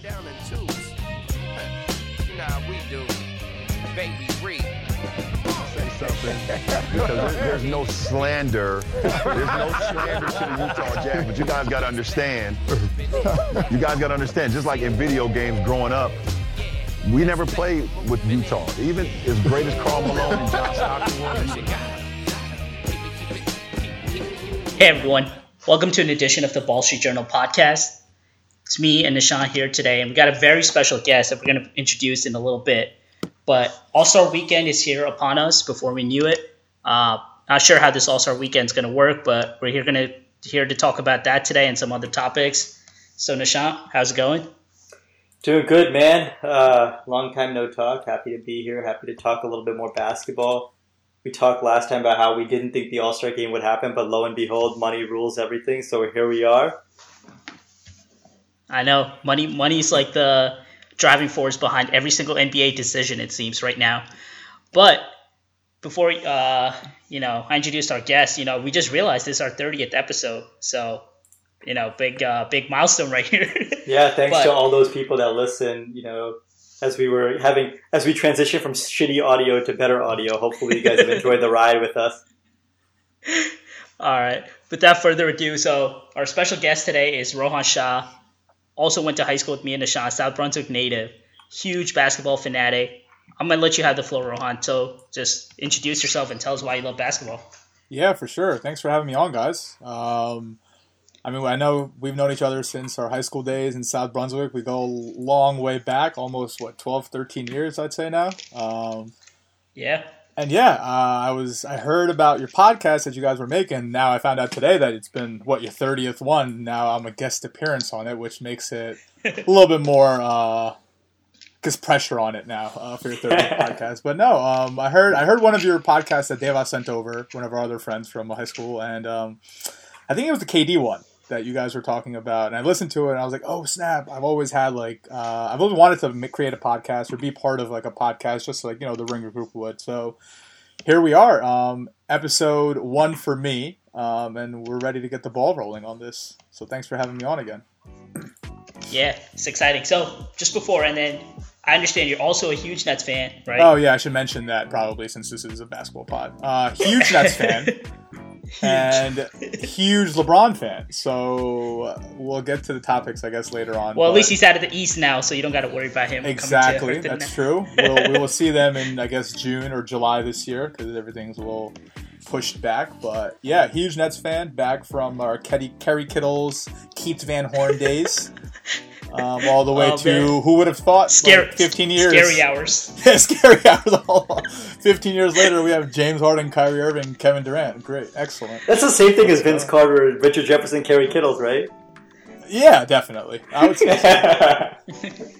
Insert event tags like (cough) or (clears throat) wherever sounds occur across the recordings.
came down in twos. (laughs) nah, we do. Baby Reed. say something because there's, there's no slander. There's no slander to the Utah Jazz, but you guys got to understand. You guys got to understand. Just like in video games growing up, we never played with Utah. Even as great as Karl Malone and John Stockton were. Hey everyone, welcome to an edition of the Ball Street Journal podcast. It's me and Nishan here today, and we got a very special guest that we're going to introduce in a little bit. But All Star Weekend is here upon us. Before we knew it, uh, not sure how this All Star Weekend is going to work, but we're here going to here to talk about that today and some other topics. So Nishan, how's it going? Doing good, man. Uh, long time no talk. Happy to be here. Happy to talk a little bit more basketball. We talked last time about how we didn't think the All Star game would happen, but lo and behold, money rules everything. So here we are. I know money. Money's like the driving force behind every single NBA decision. It seems right now. But before uh, you know, I introduced our guest. You know, we just realized this is our thirtieth episode. So you know, big uh, big milestone right (laughs) here. Yeah, thanks But- to all those people that listen. You know, as we were having, as we transition from shitty audio to better audio. Hopefully, you guys have enjoyed the ride with us. (laughs) All right. Without further ado, so our special guest today is Rohan Shah. Also went to high school with me and Nishan, South Brunswick native. Huge basketball fanatic. I'm gonna let you have the floor, Rohan. So just introduce yourself and tell us why you love basketball. Yeah, for sure. Thanks for having me on, guys. Um, I mean, I know we've known each other since our high school days in South Brunswick. We go a long way back, almost, what, 12, 13 years, I'd say now. Um, Yeah. And yeah, uh, I was I heard about your podcast that you guys were making. Now I found out today that it's been what your thirtieth one. Now I'm a guest appearance on it, which makes it (laughs) a little bit more uh, gets pressure on it now uh, for your thirtieth (laughs) podcast. But no, um, I heard I heard one of your podcasts that Deva sent over, one of our other friends from high school, and um, I think it was the KD one that you guys were talking about. And I listened to it, and I was like, oh snap! I've always had like uh, I've always wanted to create a podcast or be part of like a podcast, just like you know the Ringer Group would. So here we are, um, episode one for me, um, and we're ready to get the ball rolling on this. So thanks for having me on again. Yeah, it's exciting. So just before, and then I understand you're also a huge Nets fan, right? Oh yeah, I should mention that probably since this is a basketball pod. Uh, huge Nets fan (laughs) and huge LeBron fan. So we'll get to the topics, I guess, later on. well, at least he's out of the East now, so you don't got to worry about him. exactly that's Nets. true. (laughs) We'll, we will see them in I guess June or July this year because everything's a little pushed back. But yeah, huge Nets fan back from our Kerry, Kerry Kittles, Keith Van Horn days. (laughs) Um, all the way Oh, to man. who would have thought? Scary, like, fifteen years. Scary hours. (laughs) Yeah, scary hours. Fifteen years later, we have James Harden, Kyrie Irving, Kevin Durant. Great, excellent. That's the same thing as Vince Carter, Richard Jefferson, Kerry Kittles, right? Yeah, definitely. I would say. (laughs)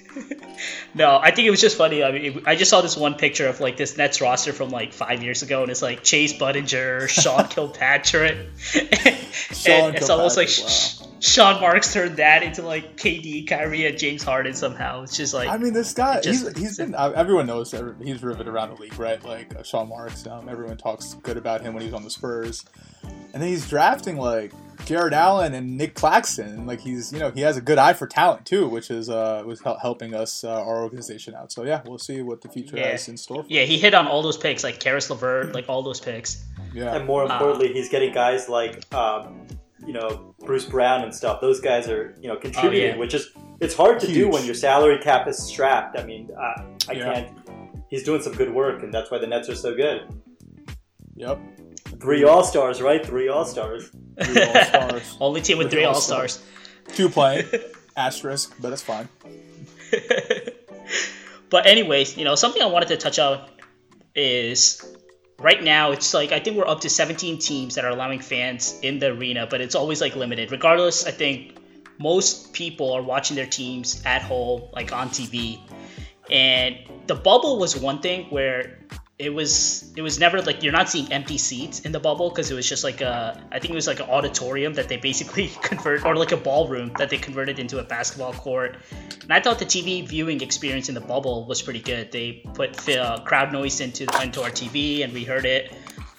No, I think it was just funny. I mean, I just saw this one picture of like this Nets roster from like five years ago, and it's like Chase Budinger, Sean (laughs) Kilpatrick, and it's almost like Kilpatrick, wow. Sean Marks turned that into like KD, Kyrie, and James Harden somehow. It's just like I mean, this guy, just- he's, he's (laughs) been, uh, everyone knows he's riveted around the league, right? Like uh, Sean Marks, um, everyone talks good about him when he's on the Spurs. And then he's drafting like Jarrett Allen and Nick Claxton. Like he's, you know, he has a good eye for talent too, which is, uh, was helping us, uh, our organization out. So yeah, we'll see what the future Yeah. has in store. For yeah, he hit on all those picks, like Caris LeVert, like all those picks. Yeah. And more Ah. importantly, he's getting guys like, um, you know, Bruce Brown and stuff. Those guys are, you know, contributing, Oh, yeah. which is it's hard to do when your salary cap is strapped. I mean, uh, I Yeah. can't. He's doing some good work, and that's why the Nets are so good. Yep. Three All Stars, right? Three All Stars. Three All-Stars. (laughs) Only team with With three All All-Stars. Stars. Two playing. (laughs) Asterisk, but it's fine. (laughs) But anyways, you know, something I wanted to touch on is right now it's like I think we're up to 17 teams that are allowing fans in the arena, but it's always like limited. Regardless, I think most people are watching their teams at home, like on TV. And the bubble was one thing where it was it was never like you're not seeing empty seats in the bubble because it was just like a I think it was like an auditorium that they basically (laughs) convert or like a ballroom that they converted into a basketball court. And I thought the TV viewing experience in the bubble was pretty good. They put uh, crowd noise into into our TV and we heard it.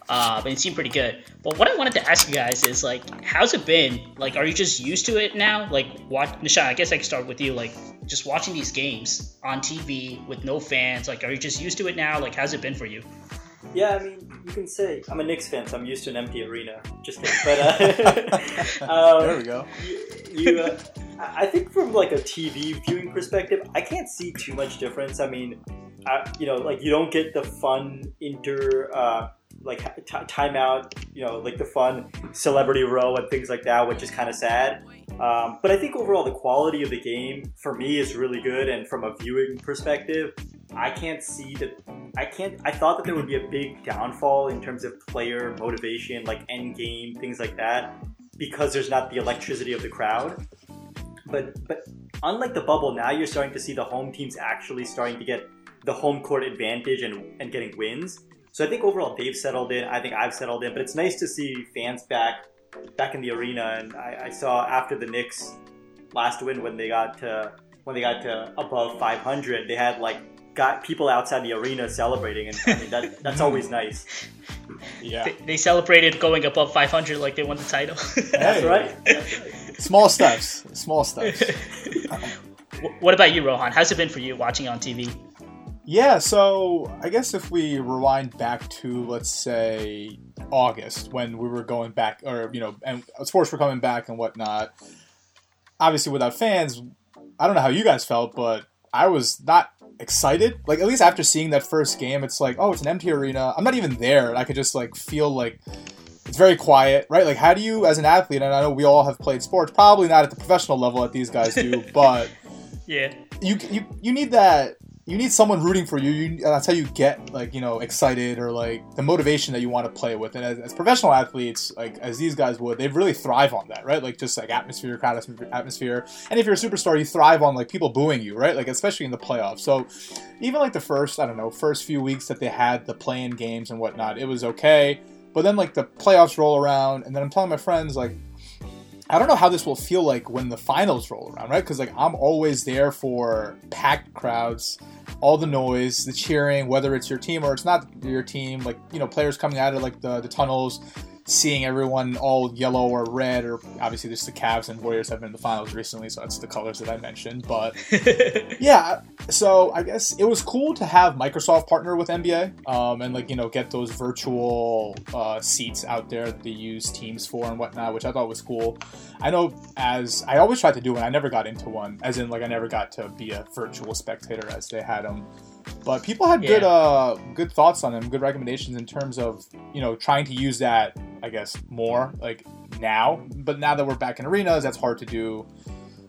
Uh, but it seemed pretty good. But what I wanted to ask you guys is like, how's it been? Like, are you just used to it now? Like, watch Nishan. I guess I can start with you. Like, just watching these games on TV with no fans. Like, are you just used to it now? Like, how's it been for you? Yeah, I mean, you can say I'm a Knicks fan, so I'm used to an empty arena. Just kidding. But uh, (laughs) um, there we go. You, you, uh, I think from like a TV viewing perspective, I can't see too much difference. I mean, I, you know, like you don't get the fun inter. Uh, like t- timeout, you know, like the fun celebrity row and things like that, which is kind of sad. Um, but I think overall the quality of the game for me is really good, and from a viewing perspective, I can't see that. I can't. I thought that there would be a big downfall in terms of player motivation, like end game things like that, because there's not the electricity of the crowd. But but unlike the bubble, now you're starting to see the home teams actually starting to get the home court advantage and, and getting wins. So I think overall they've settled in. I think I've settled in, but it's nice to see fans back back in the arena. And I, I saw after the Knicks last win when they got to when they got to above 500, they had like got people outside the arena celebrating, and I mean that that's always (laughs) nice. Yeah, They, they celebrated going above 500 like they won the title. (laughs) That's right. That's right. small steps, small steps. (laughs) What about you, Rohan? How's it been for you watching on TV? Yeah, so I guess if we rewind back to let's say August when we were going back, or you know, and sports were coming back and whatnot. Obviously, without fans, I don't know how you guys felt, but I was not excited. Like at least after seeing that first game, it's like, oh, it's an empty arena. I'm not even there, and I could just like feel like it's very quiet, right? Like, how do you, as an athlete, and I know we all have played sports, probably not at the professional level that these guys do, (laughs) but Yeah. you you you need that you need someone rooting for you. you that's how you get like you know excited or like the motivation that you want to play with. And as, as professional athletes, like as these guys would, they really thrive on that, right? Like just like atmosphere, crowd atmosphere. And if you're a superstar, you thrive on like people booing you, right? Like especially in the playoffs. So even like the first I don't know first few weeks that they had the playing games and whatnot, it was okay. But then like the playoffs roll around, and then I'm telling my friends like. I don't know how this will feel like when the finals roll around, right? Because like I'm always there for packed crowds, all the noise, the cheering, whether it's your team or it's not your team. Like you know, players coming out of like the, the tunnels, seeing everyone all yellow or red, or obviously just the Cavs and Warriors have been in the finals recently, so that's the colors that I mentioned. But (laughs) yeah, so I guess it was cool to have Microsoft partner with NBA um, and like you know get those virtual uh, seats out there that they use Teams for and whatnot, which I thought was cool. I know as I always tried to do one, I never got into one, as in like I never got to be a virtual spectator as they had them. But people had good uh, good thoughts on them, good recommendations in terms of you know trying to use that I guess more like now. But now that we're back in arenas, that's hard to do.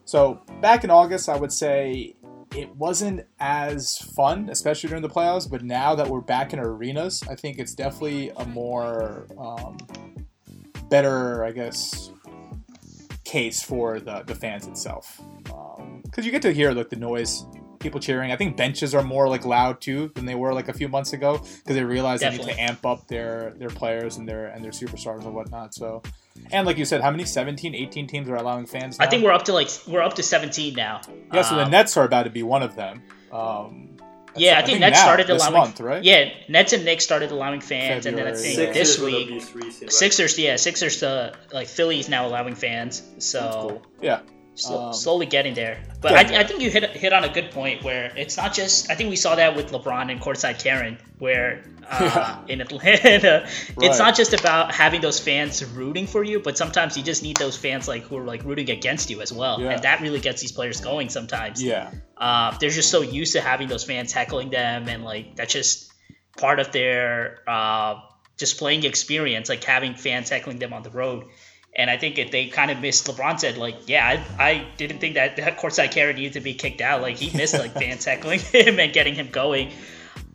So back in August, I would say it wasn't as fun, especially during the playoffs. But now that we're back in arenas, I think it's definitely a more um, better, I guess, case for the, the fans itself. Because you get to hear like the noise, people cheering. I think benches are more like loud too than they were like a few months ago because they realize they need to amp up their their players and their and their superstars and whatnot. So. And like you said, how many 17, 18 teams are allowing fans? I think we're up to like we're up to 17 now. Yeah, so the Um, Nets are about to be one of them. Um, Yeah, I think Nets now, started this allowing. month, right? Yeah, Nets and Knicks started allowing fans, and then I think Sixers this were week recent, right? Sixers, yeah, Sixers, uh, like Philly's now allowing fans, so That's cool. Yeah, Um, slowly getting there. But I, I think you hit hit on a good point where it's not just. I think we saw that with LeBron and courtside Karen, where (laughs) uh, in Atlanta, Right. (laughs) it's not just about having those fans rooting for you, but sometimes you just need those fans like who are like rooting against you as well, Yeah. and that really gets these players going sometimes. yeah, uh, they're just so used to having those fans heckling them, and like that's just part of their uh, just playing experience, like having fans heckling them on the road. And I think if they kind of missed, LeBron said like, yeah, I, I didn't think that that courtside Karen needed to be kicked out. Like he missed like (laughs) fans heckling (laughs) him and getting him going.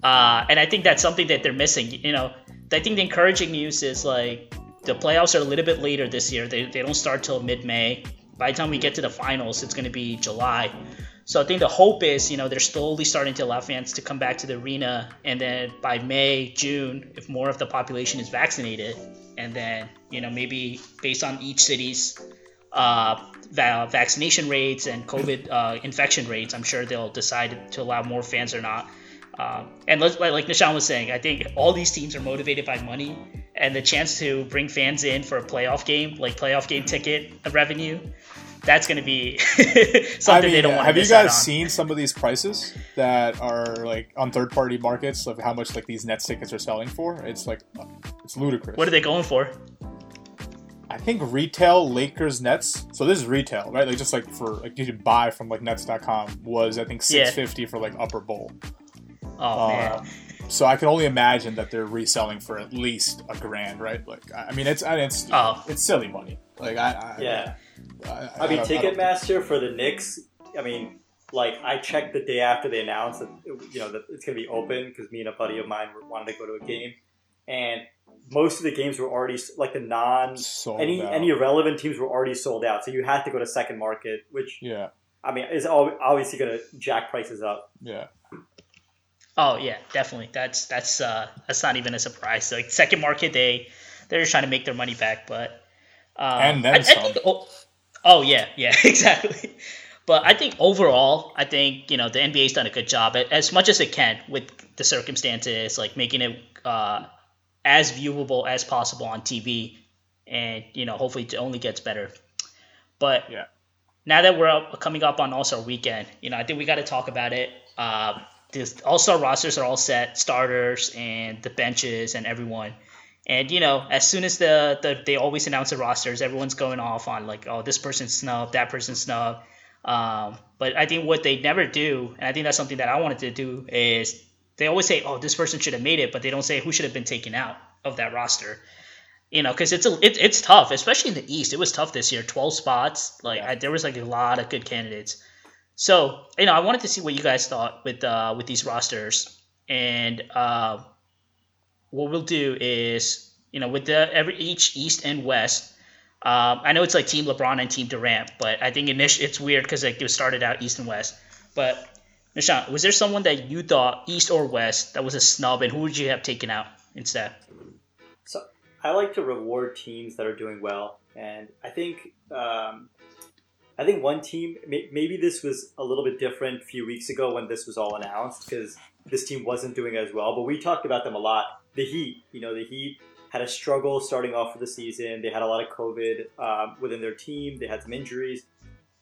Uh, and I think that's something that they're missing. You know, I think the encouraging news is like the playoffs are a little bit later this year. They, they don't start till mid May. By the time we get to the finals, it's going to be July. So I think the hope is, you know, they're slowly starting to allow fans to come back to the arena, and then by May, June, if more of the population is vaccinated, and then you know maybe based on each city's uh, va- vaccination rates and COVID uh, infection rates, I'm sure they'll decide to allow more fans or not. Um, and let's, like like Nishan was saying, I think all these teams are motivated by money. and the chance to bring fans in for a playoff game, like playoff game ticket revenue, that's going to be (laughs) something I mean, they don't want to have you guys seen some of these prices that are like on third party markets of how much like these Nets tickets are selling for? It's like it's ludicrous. What are they going for? I think retail Lakers Nets. So this is retail, right? Like just like for like you can buy from like Nets.com was I think Yeah. six fifty for like upper bowl. Oh man, Um, so I can only imagine that they're reselling for at least a grand, right? Like I I mean, it's it's Oh. it's silly money. Like I, I Yeah. I, I mean, don't- don't- Ticketmaster for the Knicks. I mean, like I checked the day after they announced that you know that it's going to be open because me and a buddy of mine wanted to go to a game, and most of the games were already like the non Sold any out. any irrelevant teams were already sold out. So you had to go to second market, which Yeah, I mean is al- obviously going to jack prices up. yeah. oh yeah, definitely. That's that's uh that's not even a surprise. Like second market, they they're just trying to make their money back, but um, And then I, I think, oh, oh yeah, yeah, (laughs) exactly. But I think overall, I think you know the NBA's done a good job at, as much as it can with the circumstances, like making it uh, as viewable as possible on TV, and you know hopefully it only gets better. But Yeah. now that we're up, coming up on All Star Weekend, you know I think we got to talk about it. Uh, the All Star rosters are all set, starters and the benches and everyone. And you know, as soon as the, the they always announce the rosters, everyone's going off on like, oh, this person's snubbed, that person's snubbed. Um, but I think what they never do, and I think that's something that I wanted to do, is they always say, oh, this person should have made it, but they don't say who should have been taken out of that roster. You know, because it's a it, it's tough, especially in the East. It was tough this year, twelve spots. Like I, there was like a lot of good candidates. So you know, I wanted to see what you guys thought with uh, with these rosters, and uh, what we'll do is you know with the every each East and West. Um, I know it's like Team LeBron and Team Durant, but I think initially it's weird because like it started out East and West. But Nishan, was there someone that you thought East or West that was a snub, and who would you have taken out instead? So I like to reward teams that are doing well, and I think um, I think one team maybe this was a little bit different a few weeks ago when this was all announced because this team wasn't doing as well, but we talked about them a lot. The Heat, you know, the Heat had a struggle starting off for the season. They had a lot of COVID um, within their team. They had some injuries,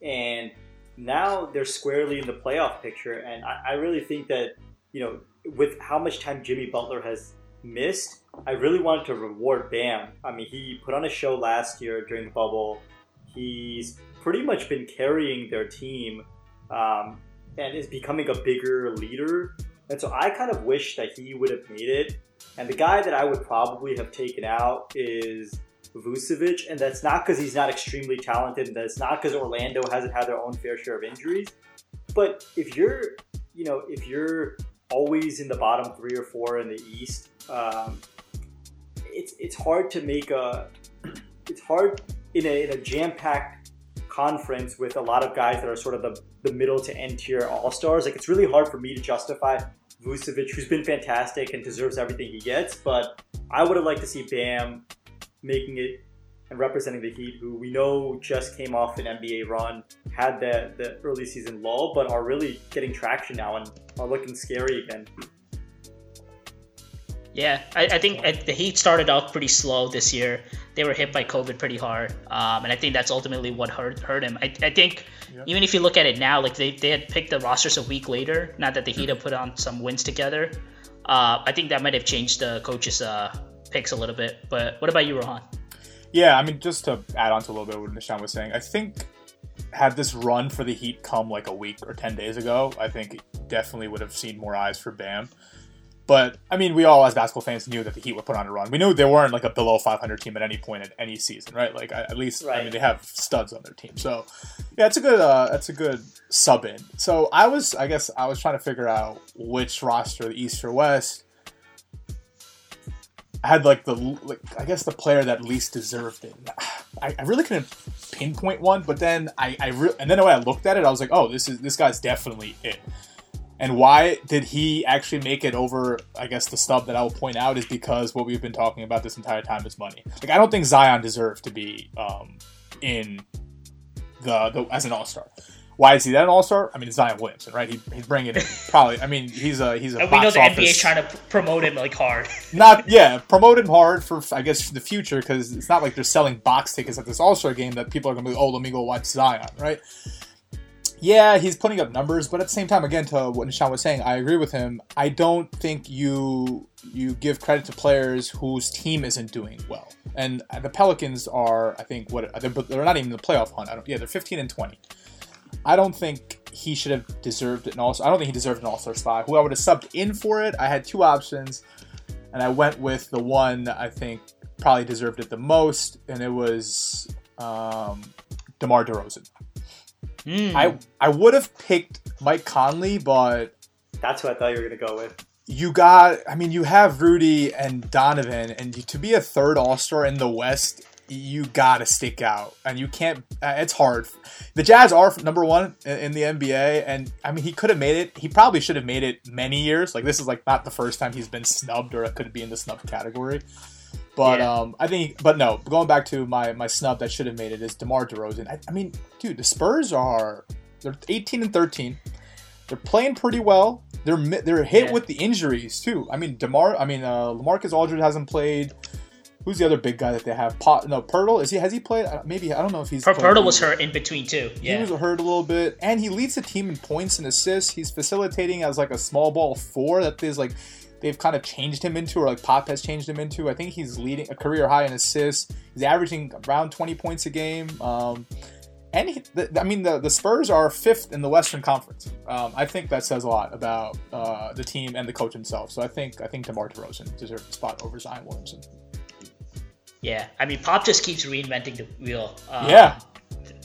and now they're squarely in the playoff picture. And I, I really think that you know, with how much time Jimmy Butler has missed, I really wanted to reward Bam. I mean, he put on a show last year during the bubble. He's pretty much been carrying their team um, and is becoming a bigger leader. And so I kind of wish that he would have made it. And the guy that I would probably have taken out is Vucevic, and that's not because he's not extremely talented, and that's not because Orlando hasn't had their own fair share of injuries. But if you're, you know, if you're always in the bottom three or four in the East, um, it's it's hard to make a, (clears throat) it's hard in a, in a jam-packed conference with a lot of guys that are sort of the, the middle to end tier all stars. Like it's really hard for me to justify Vucevic, who's been fantastic and deserves everything he gets, but I would have liked to see Bam making it and representing the Heat, who we know just came off an NBA run, had the, the early season lull, but are really getting traction now and are looking scary again. Yeah, I, I think uh, the Heat started out pretty slow this year. They were hit by COVID pretty hard, um, and I think that's ultimately what hurt hurt him. I, I think even if you look at it now, like they, they had picked the rosters a week later. Not that the Heat have put on some wins together. Uh, I think that might have changed the coaches' uh, picks a little bit. But what about you, Rohan? Yeah, I mean, just to add on to a little bit what Nishan was saying, I think had this run for the Heat come like a week or 10 days ago, I think definitely would have seen more eyes for Bam. But, I mean, we all as basketball fans knew that the Heat would put on a run. We knew they weren't like a below 500 team at any point at any season, right? Like, at least, I mean, they have studs on their team. So, yeah, it's a good, uh, it's a good sub in. So, I was, I guess, I was trying to figure out which roster, the East or West, had like the like I guess the player that least deserved it. I, I really couldn't pinpoint one, but then I, I re- and then when I looked at it, I was like, oh, this is this guy's definitely it. And why did he actually make it over? I guess the stub that I will point out is because what we've been talking about this entire time is money. Like I don't think Zion deserved to be um, in the, the as an All Star. Why is he then All Star? I mean, it's Zion Williamson, right? He, he's bringing it (laughs) probably. I mean, he's a he's a. We know the office, NBA is trying to promote him like hard. (laughs) not (laughs) yeah promote him hard for I guess for the future because it's not like they're selling box tickets at this All Star game that people are gonna be oh let me go watch Zion right. Yeah, he's putting up numbers, but at the same time, again, to what Nishan was saying, I agree with him. I don't think you you give credit to players whose team isn't doing well. And the Pelicans are, I think, what they're, they're not even in the playoff hunt. I don't, yeah, they're 15 and 20. I don't think he should have deserved it. Also, I don't think he deserved an All Star spot. Who I would have subbed in for it, I had two options, and I went with the one I think probably deserved it the most, and it was um, DeMar DeRozan. Hmm. I I would have picked Mike Conley, but That's who I thought you were gonna go with. you got I mean you have Rudy and Donovan and to be a third All-Star in the West you got to stick out and you can't uh, it's hard. The Jazz are number 1 in, in the NBA and I mean he could have made it. He probably should have made it many years. Like this is like not the first time he's been snubbed or it could be in the snub category. But Yeah. um, I think, but no. Going back to my my snub that should have made it is Demar Derozan. I, I mean, dude, the Spurs are they're 18 and 13. They're playing pretty well. They're they're hit Yeah. with the injuries too. I mean, Demar. I mean, uh, Lamarcus Aldridge hasn't played. Who's the other big guy that they have? Pot, no, Poeltl. Is he? Has he played? Uh, Maybe I don't know if he's. Poeltl was hurt in between too. Yeah. He was hurt a little bit, and he leads the team in points and assists. He's facilitating as like a small ball four that is like they've kind of changed him into, or like Pop has changed him into. I think he's leading a career high in assists. He's averaging around twenty points a game. Um, and he, the, I mean, the, the Spurs are fifth in the Western Conference. Um, I think that says a lot about uh, the team and the coach himself. So I think I think DeMar DeRozan deserves a spot over Zion Williamson. Yeah. I mean, Pop just keeps reinventing the wheel. Um, yeah,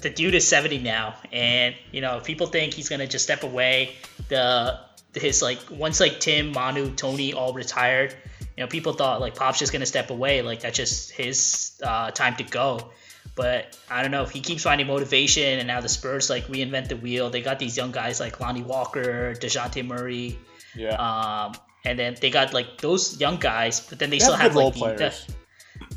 the dude is 70 now and you know people think he's gonna just step away the his like once like tim manu tony all retired you know people thought like pop's just gonna step away like that's just his uh, time to go but i don't know if he keeps finding motivation and now the spurs like reinvent the wheel they got these young guys like lonnie walker DeJounte murray yeah. um, and then they got like those young guys but then they, They still have have like the, the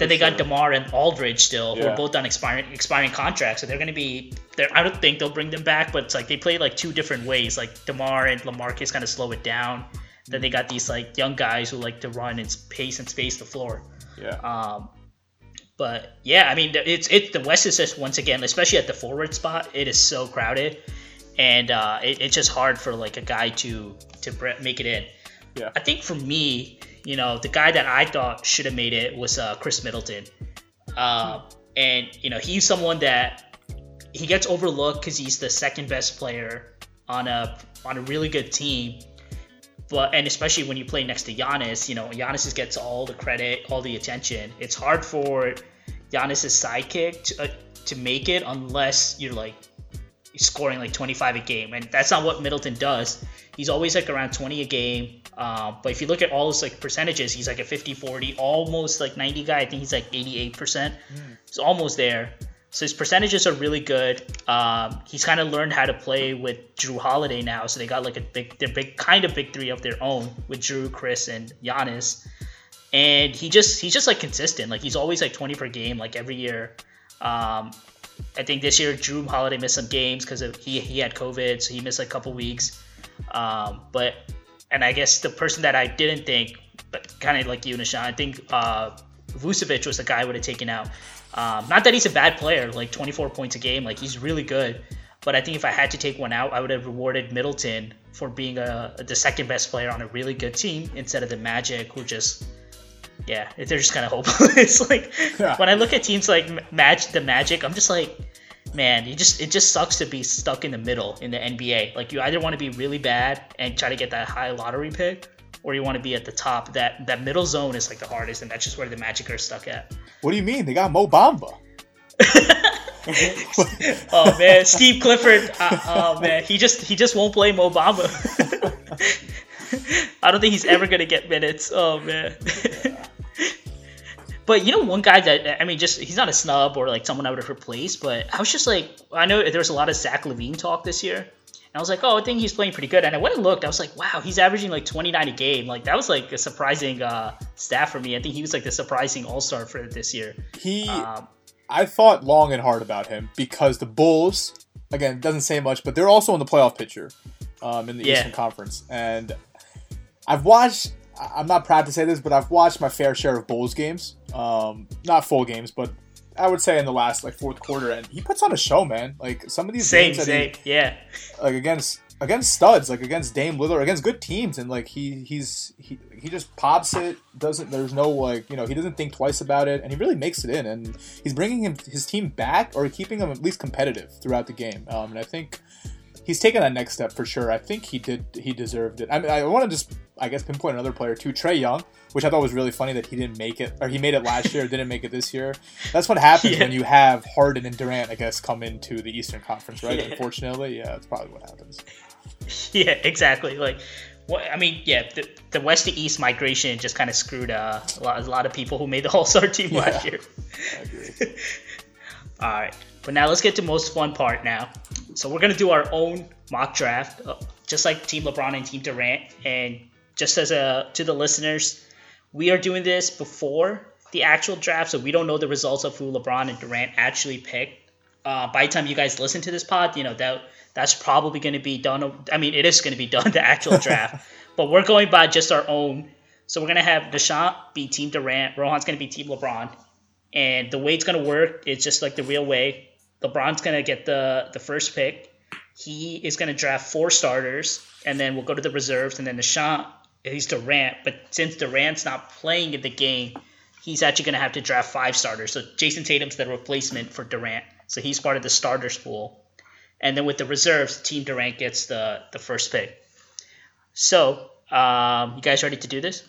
then they got Demar and Aldridge still, who are both on expiring expiring contracts, so they're going to be. I don't think they'll bring them back, but it's like they play like two different ways. Like Demar and Lamarcus kind of slow it down. Then they got these like young guys who like to run and pace and space the floor. yeah. Um, but yeah, I mean, it's it's the West is just once again, especially at the forward spot, it is so crowded, and uh, it, it's just hard for like a guy to to make it in. Yeah. I think for me, you know, the guy that I thought should have made it was uh, Khris Middleton, uh, and you know, he's someone that he gets overlooked because he's the second best player on a on a really good team. But and especially when you play next to Giannis, you know, Giannis gets all the credit, all the attention. It's hard for Giannis's sidekick to, uh, to make it unless you're like scoring like 25 a game, and that's not what Middleton does. He's always like around 20 a game. Um, but if you look at all his like percentages, he's like a 50-40, almost like 90 guy. I think he's like 88 percent. He's almost there. So his percentages are really good. Um, he's kind of learned how to play with Jrue Holiday now. So they got like a big, they're big, kind of big three of their own with Jrue, Khris, and Giannis. And he just, he's just like consistent. Like he's always like 20 per game, like every year. Um, I think this year Jrue Holiday missed some games because he he had COVID, so he missed a couple weeks. Um, but and I guess the person that I didn't think, but kind of like you, Nishan, I think uh, Vucevic was the guy I would have taken out. Um, not that he's a bad player, like 24 points a game, like he's really good. But I think if I had to take one out, I would have rewarded Middleton for being a, the second best player on a really good team instead of the Magic, who just yeah, they're just kind of hopeless. (laughs) like Yeah. when I look at teams like Mag- the Magic, I'm just like, man, you just it just sucks to be stuck in the middle in the NBA. Like you either want to be really bad and try to get that high lottery pick, or you want to be at the top. That that middle zone is like the hardest, and that's just where the Magic are stuck at. What do you mean? They got Mo Bamba. (laughs) Oh man, Steve Clifford. Uh, oh man, he just he just won't play Mo Bamba. (laughs) I don't think he's ever gonna get minutes. Oh man. But you know, one guy that I mean, just he's not a snub or like someone I would have replaced. But I was just like, I know there was a lot of Zach LaVine talk this year, and I was like, oh, I think he's playing pretty good. And I went and looked. I was like, wow, he's averaging like 29 a game. Like that was like a surprising uh, stat for me. I think he was like the surprising All Star for this year. He, Um, I thought long and hard about him because the Bulls again doesn't say much, but they're also in the playoff picture um, in the Yeah. Eastern Conference, and I've watched. I'm not proud to say this, but I've watched my fair share of Bulls games. Um, not full games, but I would say in the last like fourth quarter, and he puts on a show, man. Like some of these Same, games he, same. Yeah. like against against studs, like against Dame Lillard, against good teams, and like he he's he he just pops it. Doesn't there's no like you know he doesn't think twice about it, and he really makes it in, and he's bringing him his team back or keeping them at least competitive throughout the game. Um, and I think he's taken that next step for sure. I think he did he deserved it. I mean, I want to just I guess pinpoint another player too, Trae Young. Which I thought was really funny that he didn't make it, or he made it last year, didn't make it this year. That's what happens (laughs) Yeah. when you have Harden and Durant, I guess, come into the Eastern Conference, right? Yeah. Unfortunately, yeah, that's probably what happens. (laughs) Yeah, exactly. Like, what I mean, yeah, the, the west to east migration just kind of screwed uh, a lot, a lot of people who made the All Star team last year. I agree. (laughs) All right, but now let's get to most fun part now. So we're gonna do our own mock draft, uh, just like Team LeBron and Team Durant. And just as a to the listeners, we are doing this before the actual draft, so we don't know the results of who LeBron and Durant actually picked. Uh, by the time you guys listen to this pod, you know that that's probably going to be done. I mean, it is going to be (laughs) done the actual draft, (laughs) but we're going by just our own. So we're gonna have Nishant be Team Durant, Rohan's gonna be Team LeBron, and the way it's gonna work is just like the real way. LeBron's gonna get the the first pick. He is gonna draft four starters, and then we'll go to the reserves, and then Nishant he's Durant. But since Durant's not playing in the game, he's actually gonna have to draft five starters. So Jayson Tatum's the replacement for Durant, so he's part of the starters pool. And then with the reserves, Team Durant gets the the first pick. So, um, you guys ready to do this?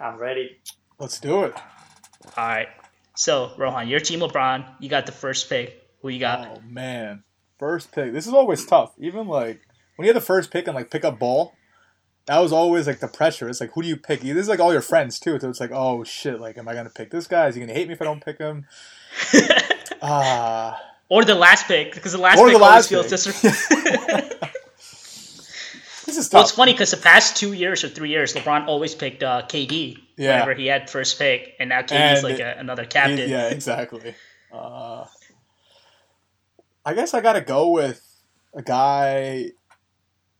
I'm ready. Let's do it. All right. So, Rohan, your team LeBron. You got the first pick. Who you got? Oh man, first pick. This is always tough. Even like when you have the first pick and like pick up ball, that was always like the pressure. It's like who do you pick? This is like all your friends too. So it's like oh shit, like am I gonna pick this guy? Is he gonna hate me if I don't pick him? (laughs) Ah. Or the last pick, because the last Or pick the always last feels pick. dis- (laughs) this is tough. well, it's funny because the past two years or three years, LeBron always picked uh, KD Yeah. whenever he had first pick, and now KD's And like a, another captain. Yeah, exactly. Uh, I guess I gotta go with a guy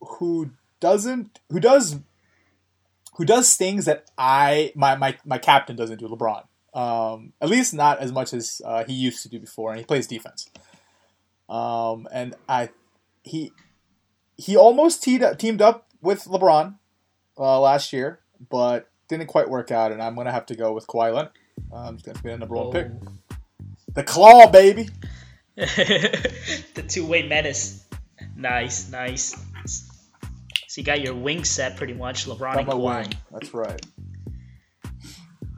who doesn't, who does, who does things that I my my, my captain doesn't do. LeBron, um, at least not as much as uh, he used to do before, and he plays defense. Um, and I, he, he almost teed teamed up with LeBron uh, last year, but didn't quite work out, and I'm gonna have to go with Kawhi Leonard. Um, it's gonna be the number one pick. The claw, baby. (laughs) the two-way menace. Nice, nice. So you got your wing set pretty much, LeBron Got and Kawhi. wing. That's right.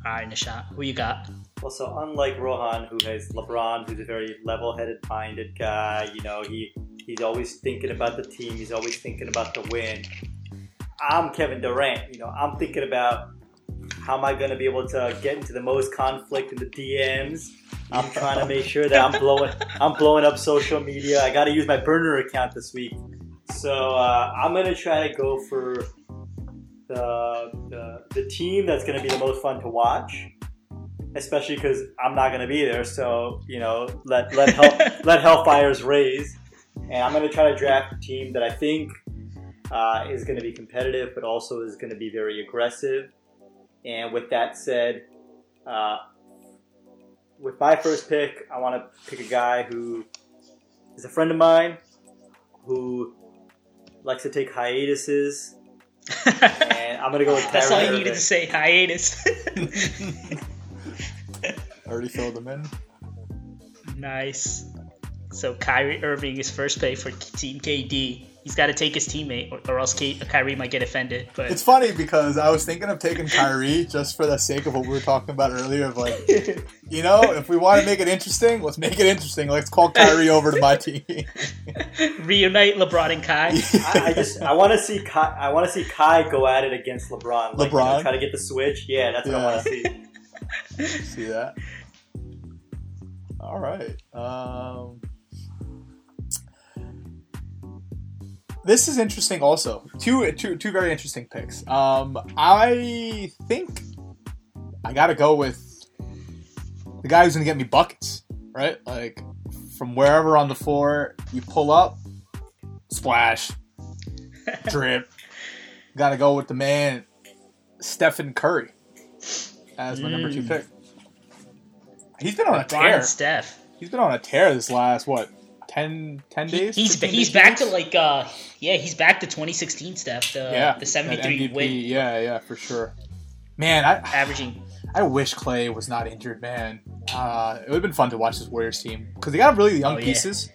All right, Nishant, who you got? Well, so unlike Rohan, who has LeBron, who's a very level-headed, minded guy, you know, he he's always thinking about the team. He's always thinking about the win. I'm Kevin Durant. You know, I'm thinking about how am I going to be able to get into the most conflict in the DMs. I'm trying to make sure that I'm blowing I'm blowing up social media. I got to use my burner account this week, so uh, I'm gonna try to go for the the, the team that's gonna be the most fun to watch especially because I'm not gonna be there. So you know, let let hell, (laughs) let Hellfires raise, and I'm gonna try to draft a team that I think uh, is gonna be competitive, but also is gonna be very aggressive. And with that said, uh, with my first pick, I want to pick a guy who is a friend of mine who likes to take hiatuses, (laughs) and I'm gonna go with That's all Kyrie you needed to say. Hiatus. (laughs) Already filled them in. nice. So Kyrie Irving is first pick for Team KD. He's got to take his teammate, or, or else K- Kyrie might get offended. But It's funny because I was thinking of taking Kyrie just for the sake of what we were talking about earlier. Of like, (laughs) you know, if we want to make it interesting, let's make it interesting. Let's call Kyrie over to my team. (laughs) reunite LeBron and Kai. (laughs) I, I just I want to see Kai, I want to see Kai go at it against LeBron. Like, you know, LeBron? try to get the switch. Yeah, that's what I want to see. See that? All right. Um, this is interesting. Also, two two two very interesting picks. Um, I think I got to go with the guy who's going to get me buckets. Right, like from wherever on the floor, you pull up, splash, (laughs) drip. Got to go with the man, Stephen Curry, as my number two Mm. pick. He's been on a tear. Steph. He's been on a tear this last what 10, 10 He- days. he's he's days? back to like uh yeah he's back to 2016 stuff. the yeah the 73 MVP, win Yeah, yeah, for sure. Man, I averaging I wish Clay was not injured, man. Uh, it would have been fun to watch this Warriors team because they got really young Oh, yeah. pieces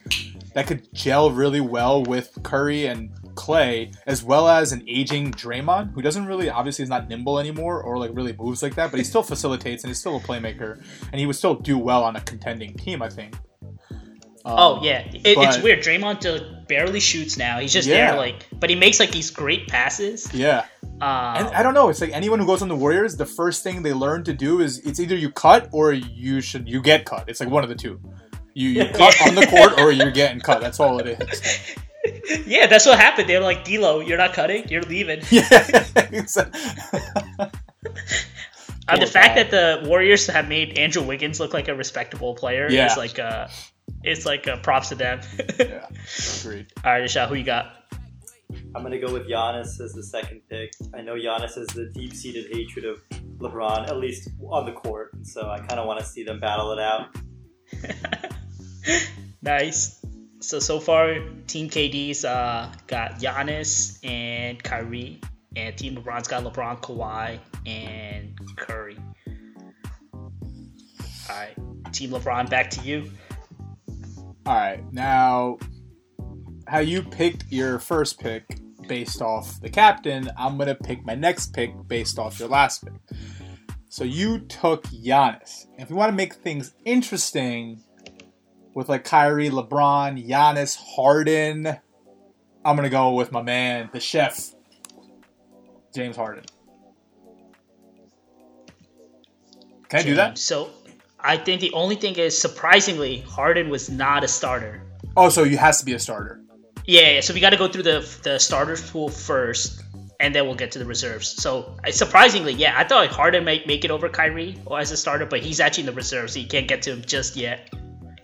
that could gel really well with Curry and Clay, as well as an aging Draymond who doesn't really, obviously, is not nimble anymore or like really moves like that, but he still facilitates and he's still a playmaker, and he would still do well on a contending team, I think. Um, Oh yeah, it, it's weird. Draymond barely shoots now. He's just Yeah. there, like, but he makes like these great passes. Yeah. Um, And I don't know. It's like anyone who goes on the Warriors, the first thing they learn to do is it's either you cut or you should you get cut. It's like one of the two. You, you (laughs) cut on the court or you're getting cut. That's all it is. (laughs) yeah, that's what happened. They're like, D'Lo, you're not cutting, you're leaving. (laughs) Yeah. Uh, the fact guy. that the Warriors have made Andrew Wiggins look like a respectable player Yeah. is like uh it's like uh, props to them. yeah. (laughs) Agreed. All right, Isha, who you got? I'm gonna go with Giannis as the second pick. I know Giannis has the deep-seated hatred of LeBron, at least on the court, and so I kind of want to see them battle it out. (laughs) Nice. So so far, Team KD's uh, got Giannis and Kyrie, and Team LeBron's got LeBron, Kawhi, and Curry. All right, Team LeBron, back to you. All right. Now, how you picked your first pick based off the captain, I'm to pick my next pick based off your last pick. So you took Giannis. If you want to make things interesting with like Kyrie, LeBron, Giannis, Harden, I'm to go with my man, the chef, James Harden. Can I do that? So I think the only thing is surprisingly, Harden was not a starter. Oh, so you has to be a starter. Yeah, yeah, so we got to go through the the starters pool first, and then we'll get to the reserves. So surprisingly, yeah, I thought Harden might make it over Kyrie or as a starter, but he's actually in the reserves, so you can't get to him just yet.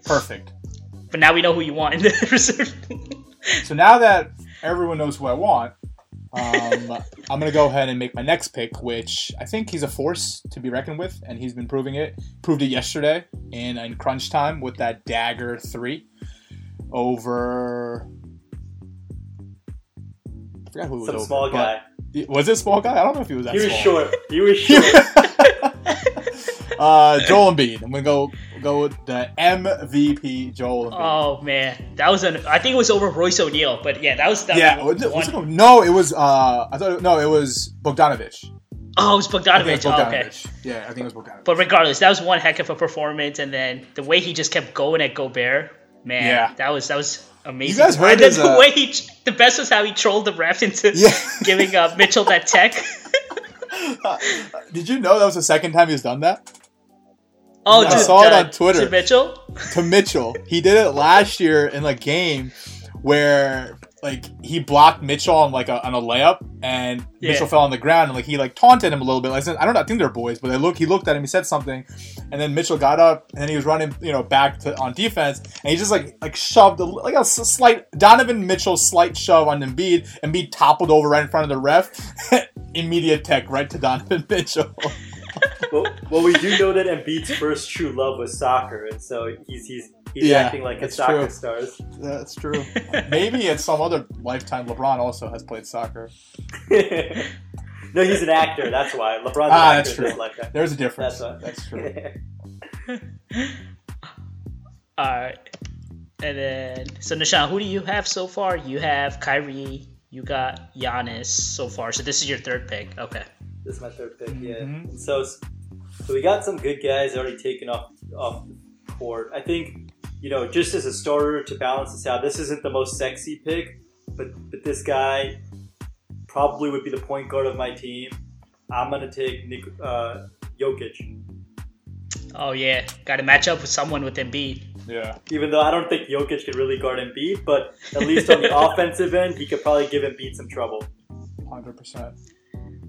Perfect. But now we know who you want in the (laughs) reserve. So now that everyone knows who I want, um, (laughs) I'm going to go ahead and make my next pick, which I think he's a force to be reckoned with, and he's been proving it. Proved it yesterday in, in crunch time with that dagger three over. I forgot who it was Some over, small guy. Was it small guy? I don't know if he was that He was small. short. He was (laughs) short. (laughs) uh, Joel Embiid. I'm gonna go go the MVP Joel Embiid. oh man, that was an. I think it was over Royce O'Neale, but yeah, that was that yeah, was it, was it, no, it was. Uh, I thought it, no, it was Bogdanovich. Oh, it was Bogdanovich. it was Oh, okay. Yeah, I think it was Bogdanovich. But regardless, that was one heck of a performance, and then the way he just kept going at Gobert, man, Yeah. that was that was amazing. You guys heard and then the uh, way he, the best was how he trolled the ref into Yeah. (laughs) giving uh, Mitchell that tech. (laughs) Did you know that was the second time he's done that Oh, I to, saw it on Twitter. To Mitchell. (laughs) to Mitchell? He did it last year in a game where like he blocked Mitchell on like a, on a layup, and Yeah. Mitchell fell on the ground, and like he like taunted him a little bit. Like, I don't know, I think they're boys, but they look. He looked at him, he said something, and then Mitchell got up, and then he was running, you know, back to on defense, and he just like like shoved a, like a slight Donovan Mitchell slight shove on Embiid. and Embiid toppled over right in front of the ref. (laughs) Immediate tech right to Donovan (laughs) Mitchell. Well, well, we do know that Embiid's first true love was soccer, and so he's he's he's Yeah, acting like a soccer true. stars. That's true. (laughs) Maybe at some other lifetime, LeBron also has played soccer. (laughs) no, he's an actor. That's why LeBron's Ah, an that's actor. in this true. lifetime. There's a difference. That's That's, true. (laughs) All right, and then so Nishan, who do you have so far? You have Kyrie. You got Giannis so far. So this is your third pick. Okay. This is my third pick. Yeah. Mhm. So, so we got some good guys already taken off off the court. I think you know, just as a starter to balance this out, this isn't the most sexy pick, but but this guy probably would be the point guard of my team. I'm gonna take Nik- uh, Jokic, Oh yeah, got to match up with someone with Embiid. Yeah. even though I don't think Jokic could really guard Embiid, but at least on the (laughs) offensive end, he could probably give Embiid some trouble. 100%.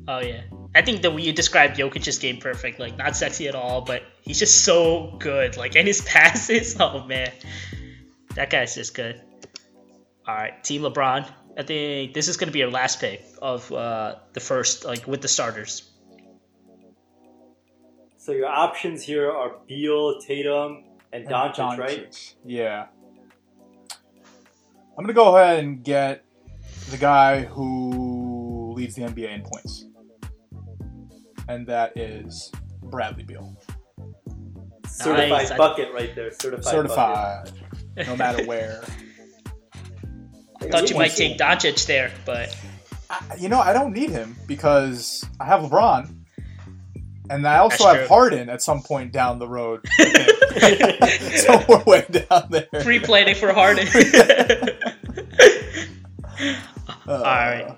Oh yeah, I think that you described Jokic's game perfect. Like not sexy at all, but he's just so good. Like and his (laughs) passes. Oh man, that guy's just good. All right, Team LeBron. I think this is going to be your last pick of uh, the first, like with the starters. So your options here are Beal, Tatum, and And Doncic, right? Yeah. I'm gonna go ahead and get the guy who leads the NBA in points, and that is Bradley Beal, Certified Nice. I- bucket right there. Certified. bucket. no matter where. I thought you might take Doncic there, but I, you know, I don't need him because I have LeBron, and I also That's have true. Harden at some point down the road. (laughs) (laughs) Somewhere way down there. free planning for Harden. Uh, (laughs) All right.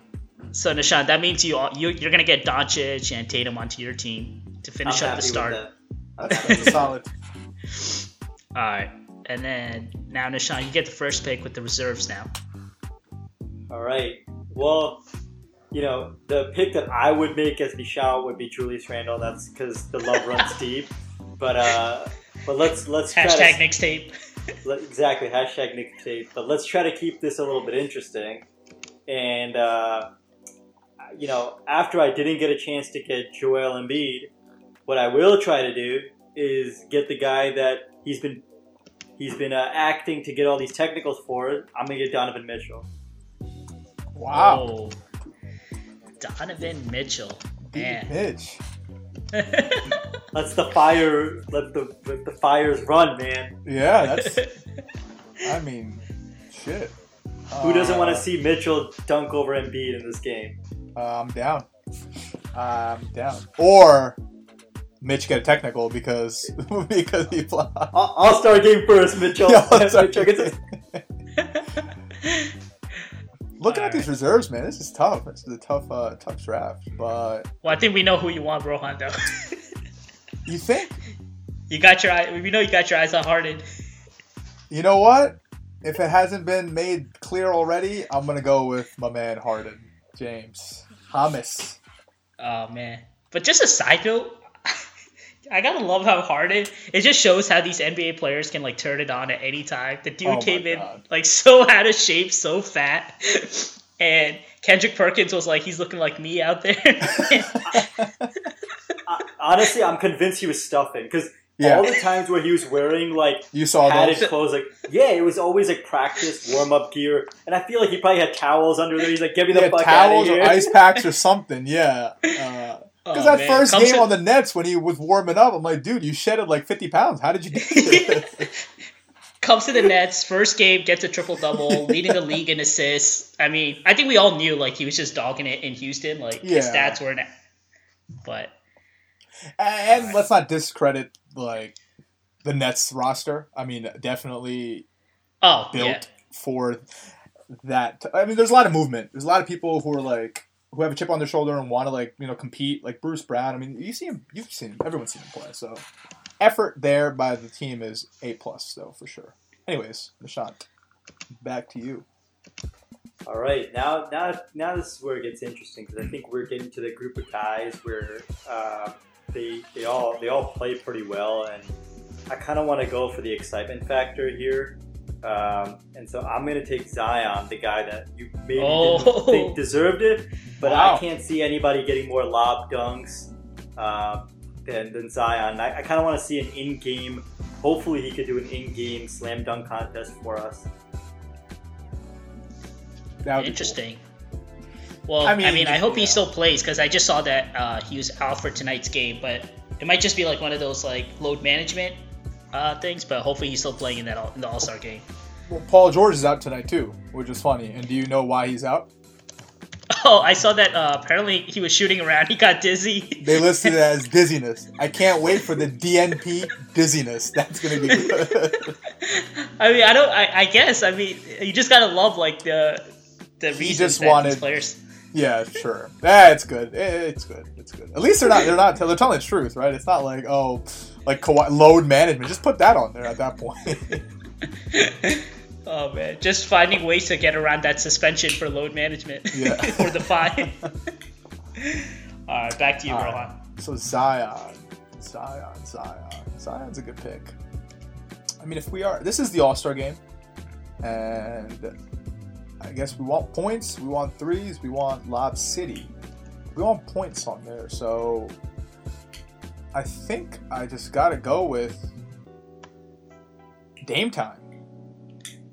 So Nishan, that means you all, you you're gonna get Doncic and Tatum onto your team to finish I'm finish up happy the with start. that. That's, (laughs) that's a solid. All right, and then now Nishan, you get the first pick with the reserves now. All right. Well, you know, the pick that I would make as Michelle would be Julius Randle. That's because the love (laughs) runs deep. But uh, but let's let's try Hashtag to, mixtape. let- exactly hashtag Nick Tape. But let's try to keep this a little bit interesting. And uh, you know, after I didn't get a chance to get Joel Embiid, what I will try to do is get the guy that he's been he's been uh, acting to get all these technicals for. I'm gonna get Donovan Mitchell. Wow. Oh. Donovan Mitchell. Man. Mitch. (laughs) Let's the fire. Let the let the fires run, man. Yeah, that's. I mean, shit. Who doesn't want Uh, to see Mitchell dunk over Embiid in this game? Uh, I'm down. I'm down. Or Mitch get a technical because (laughs) because he fly. All- All-star game first, Mitchell. (laughs) Yeah, All-Star Mitchell gets game. a- (laughs) Looking at Alright. these reserves, man, this is tough. This is a tough, uh, tough draft. But Well, I think we know who you want, Rohan. Though you think? you got your eye. We know you got your eyes on Harden. You know what? If it hasn't been made clear already, I'm gonna go with my man Harden, James Hamas. Oh man. But just a side note, (laughs) I gotta love how hard It It just shows how these NBA players can like turn it on at any time. The dude Oh my came in God. like (laughs) so out of shape, so fat, (laughs) and Kendrick Perkins was like, he's looking like me out there. Honestly, I'm convinced he was stuffing because Yeah. all the times where he was wearing like You saw padded those? clothes, like yeah, it was always like practice warm up gear, and I feel like he probably had towels under there. He's like, "Get me the Yeah, fuck out of towels or ice packs or (laughs) something. Yeah. Uh, because Oh, that man. first Comes game to- on the Nets when he was warming up, I'm like, dude, you shedded like 50 pounds. How did you do (laughs) this? comes to the Nets, first game, gets a triple double, leading the league in assists. I mean, I think we all knew like he was just dogging it in Houston. Like his stats weren't, but and let's not discredit like the Nets roster. I mean, definitely oh built yeah, for that. I mean, there's a lot of movement. There's a lot of people who are like who have a chip on their shoulder and want to like you know compete. Like Bruce Brown. I mean, you see him. You've seen him. Everyone's seen him play. So effort there by the team is a plus, though for sure. Anyways, Nishant, back to you. All right, now now now this is where it gets interesting because I think we're getting to the group of guys where uh, they they all they all play pretty well, and I kind of want to go for the excitement factor here. Um, and so I'm going to take Zion, the guy that you maybe Oh. didn't think deserved it, but Wow. I can't see anybody getting more lob dunks uh, than, than Zion. I, I kind of want to see an in-game. Hopefully, he could do an in-game slam dunk contest for us. That would be cool. Well, I I mean, mean, I, hope yeah. he still plays because I just saw that uh, he was out for tonight's game, but it might just be like one of those like load management uh, things. But hopefully, he's still playing in that all, in the All Star game. Well, Paul George is out tonight too, which is funny. And do you know why he's out? (laughs) Oh, I saw that. Uh, apparently, he was shooting around. He got dizzy. They listed it as (laughs) dizziness. I can't wait for the DNP dizziness. That's gonna be good. (laughs) I mean, I don't. I, I guess. I mean, you just gotta love like the the He reasons just that wanted- these players. Yeah, sure. Eh, it's good. Eh, It's good. It's good. At least they're not. They're not. They're telling the truth, right? It's not like oh, like Kawhi, load management. Just put that on there at that point. (laughs) Oh man, just finding ways to get around that suspension for load management Yeah. (laughs) or the fine. (laughs) All right, back to you, All right. Rohan. so Zion, Zion, Zion, Zion's a good pick. I mean, if we are, this is the All Star game. and I guess we want points, we want threes, we want Lob City. We want points on there, so I think I just gotta go with Dame time.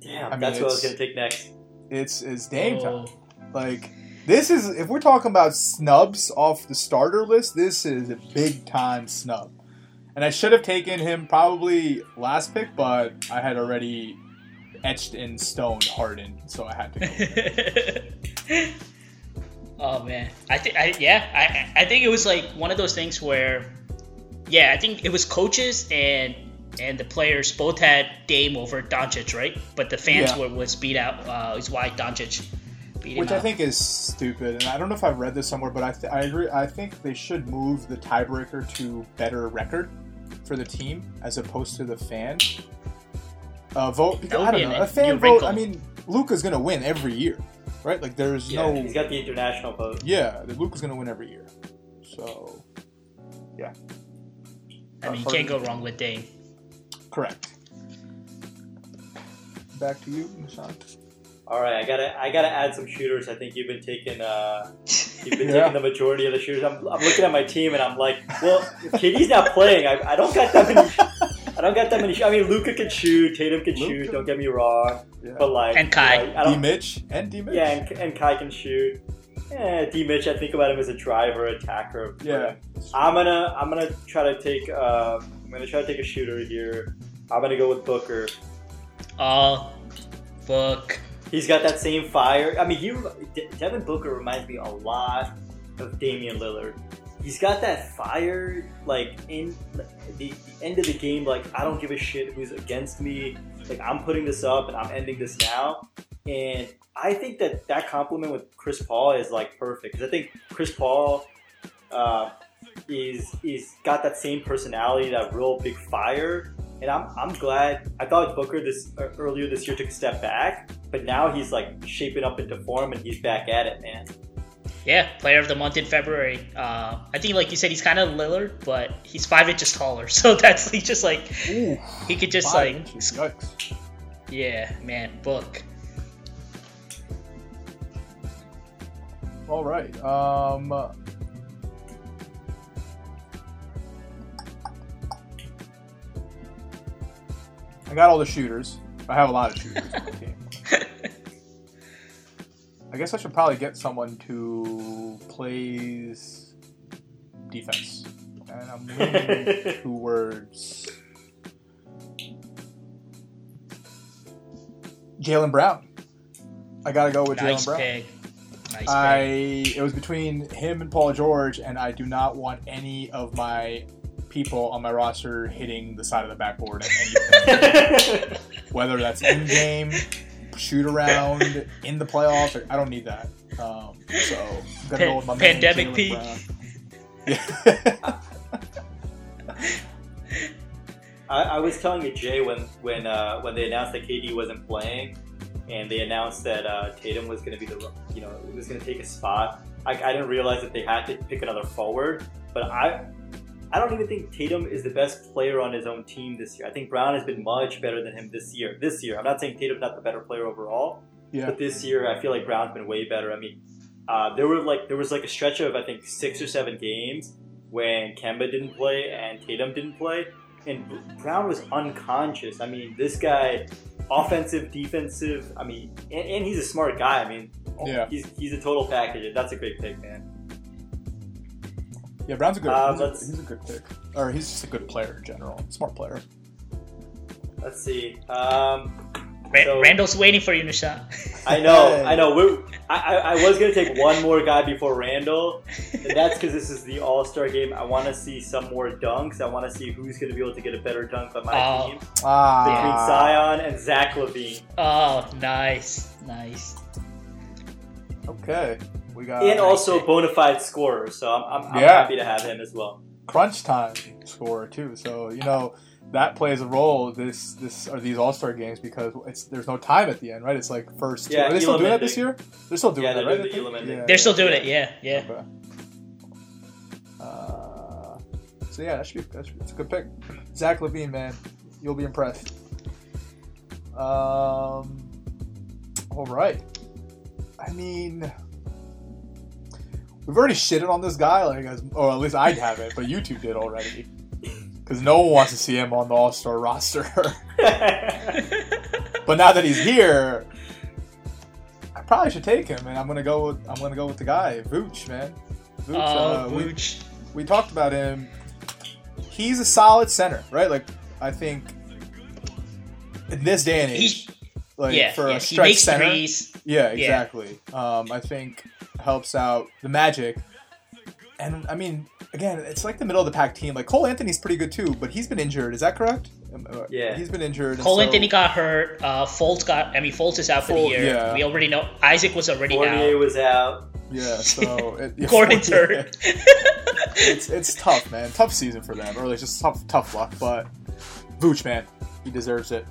Damn, I mean, that's what I was gonna take next. It's it's Dame time. Oh. Like this is if we're talking about snubs off the starter list, this is a big time snub. And I should have taken him probably last pick, but I had already etched in stone hardened. so I had to go. (laughs) oh man, I think I yeah I I think it was like one of those things where yeah I think it was coaches and and the players both had Dame over Doncic right, but the fans Yeah. were was beat out uh, is why Doncic Which I think is stupid, and I don't know if I've read this somewhere, but I, th- I agree. I think they should move the tiebreaker to better record for the team as opposed to the fan uh, vote. That I don't a know. A fan vote. wrinkle. I mean, Luka's gonna win every year, right? Like, there's Yeah, no. he's got the international vote. Yeah, the Luka's gonna win every year. So, yeah. I mean you can't go wrong with Dame. correct. Back to you, Nishant. All right, I gotta I gotta add some shooters. I think you've been taking uh you've been (laughs) Yeah. taking the majority of the shooters. I'm, I'm looking at my team and I'm like, well, if KD's not playing, I, I don't got that many. (laughs) I don't get that many. I mean, Luka can shoot, Tatum can Luka. shoot. Don't get me wrong, Yeah. but like And Kai. you know, I D don't. Mitch and D Mitch. Yeah, and, and Kai can shoot. Eh, D Mitch, I think about him as a driver, attacker. yeah. I'm gonna I'm gonna try to take uh, I'm gonna try to take a shooter here. I'm gonna go with Booker. Oh, Book. He's got that same fire. I mean, he De- Devin Booker reminds me a lot of Damian Lillard. He's got that fire, like in the, the end of the game. Like I don't give a shit who's against me. Like I'm putting this up and I'm ending this now. And I think that that compliment with Chris Paul is like perfect because I think Chris Paul uh, is is got that same personality, that real big fire. And I'm, I'm glad. I thought Booker this uh, earlier this year took a step back, but now he's like shaping up into form and he's back at it, man. Yeah, player of the month in February. Uh, I think, like you said, he's kind of Lillard, but he's five inches taller. (laughs) So that's he just like Ooh, he could just like inches. Yikes. yeah, man, book. All right. Um. I got all the shooters. I have a lot of shooters on the (laughs) team. I guess I should probably get someone who plays defense. And I'm leaning (laughs) towards Jaylen Brown. I gotta go with nice Jaylen Brown. pick. Nice I it was between him and Paul George, and I do not want any of my people on my roster hitting the side of the backboard at any point. (laughs) Whether that's in game, shoot around, (laughs) in the playoffs, I don't need that. Um, so I'm gonna Pan- go with my Pandemic man, Pete. Jaylen Brown. Yeah. (laughs) I, I was telling you, Jay, when when uh, when they announced that KD wasn't playing, and they announced that uh, Tatum was going to be the you know he was going to take a spot. I, I didn't realize that they had to pick another forward, but I I don't even think Tatum is the best player on his own team this year. I think Brown has been much better than him this year. This year, I'm not saying Tatum's not the better player overall, yeah. but this year I feel like Brown's been way better. I mean, uh, there were like there was like a stretch of I think six or seven games when Kemba didn't play and Tatum didn't play, and Brown was unconscious. I mean, this guy, offensive, defensive. I mean, and, and he's a smart guy. I mean, Yeah. he's he's a total package. That's a great pick, man. Yeah, Brown's a good. Uh, he's, a, he's a good pick, or he's just a good player in general. Smart player. Let's see. Um, Ra- so- Randle's waiting for you, Nisha. (laughs) I know, I know. We're, I, I, I was gonna take one more guy before Randle, and that's because this is the All Star game. I want to see some more dunks. I want to see who's gonna be able to get a better dunk on my Oh. team between Ah, Zion and Zach LaVine, Oh, nice, nice. Okay, we got and also a bona fide scorer. So I'm, I'm, I'm Yeah. happy to have him as well. crunch time scorer too. So you know that plays a role this this or these All Star games because it's there's no time at the end, right? It's like first. Yeah, are they still doing that this year? They're still doing Yeah, that, they're right? doing I the think? Elam ending. Yeah. They're still doing it. Yeah, yeah. Okay. Uh, so yeah, that should be that's, that's a good pick. Zach LaVine, man, you'll be impressed. Um, All right. I mean, we've already shitted on this guy, like, as, or at least I haven't, but you two did already. Because no one wants to see him on the All Star roster. (laughs) but now that he's here, I probably should take him, and I'm gonna go. With, I'm gonna go with the guy, Vooch, man. Vooch, Oh, uh, we- Vooch. we talked about him. He's a solid center, right? Like I think in this day and age, He, like yeah, for yeah. a stretch center, threes. yeah, Yeah. exactly. Um, I think helps out the Magic, and I mean, again, it's like the middle of the pack team. Like Cole Anthony's pretty good too, but he's been injured. Is that correct? Uh, Yeah. he's been injured. Cole so- Anthony got hurt. Uh, Fultz got. I mean, Fultz is out for the year. yeah. We already know Isaac was already Fournier out. was out. Yeah, so (laughs) it, yeah, Gordon's yeah. hurt. (laughs) it's it's tough, man. Tough season for them, or like just tough tough luck. But Vooch, man, he deserves it.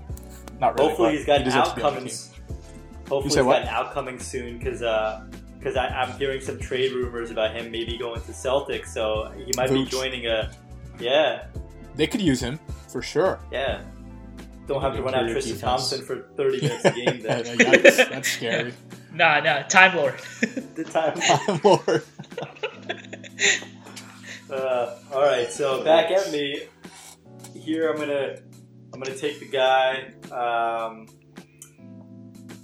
Not really. Hopefully he's got he an deserves to be on the outcoming. team. Hopefully say he's what? got an outcoming soon because because I I'm hearing some trade rumors about him maybe going to Celtics, so he might be joining a yeah They could use him for sure. yeah. Don't have to run out Tristan defense. Thompson for 30 minutes a game. (laughs) Yeah, Then that's, that's scary. (laughs) Nah, nah. Time Lord. the time. (laughs) Lord. Uh, all right, so back at me. Here I'm gonna I'm gonna take the guy um,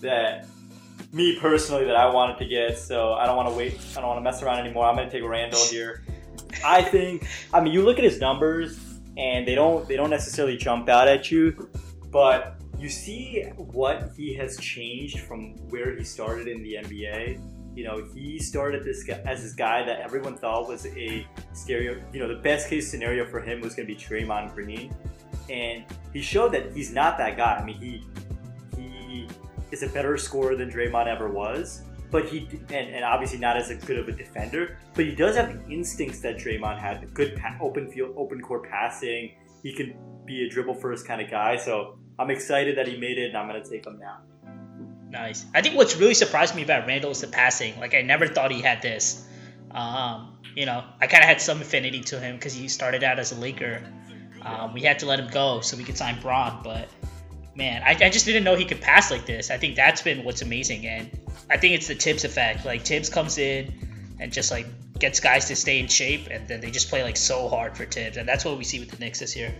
that me personally that I wanted to get. So I don't want to wait. I don't want to mess around anymore. I'm gonna take Randle here. I think. I mean, you look at his numbers, and they don't they don't necessarily jump out at you, but you see what he has changed from where he started in the NBA. You know, he started this guy, as this guy that everyone thought was a stereo. You know, the best case scenario for him was going to be Draymond Green, and he showed that he's not that guy. I mean, he he is a better scorer than Draymond ever was, but he and, and obviously not as good of a defender. But he does have the instincts that Draymond had: the good pa- open field, open court passing. He can be a dribble first kind of guy. So I'm excited that he made it, and I'm to take him now. Nice. I think what's really surprised me about Randle is the passing. Like I never thought he had this. Um, you know, I kind of had some affinity to him because he started out as a Laker. Um, we had to let him go so we could sign Bron, but man, I, I just didn't know he could pass like this. I think that's been what's amazing, and I think it's the Thibs effect. Like Thibs comes in and just like gets guys to stay in shape, and then they just play like so hard for Thibs, and that's what we see with the Knicks this year.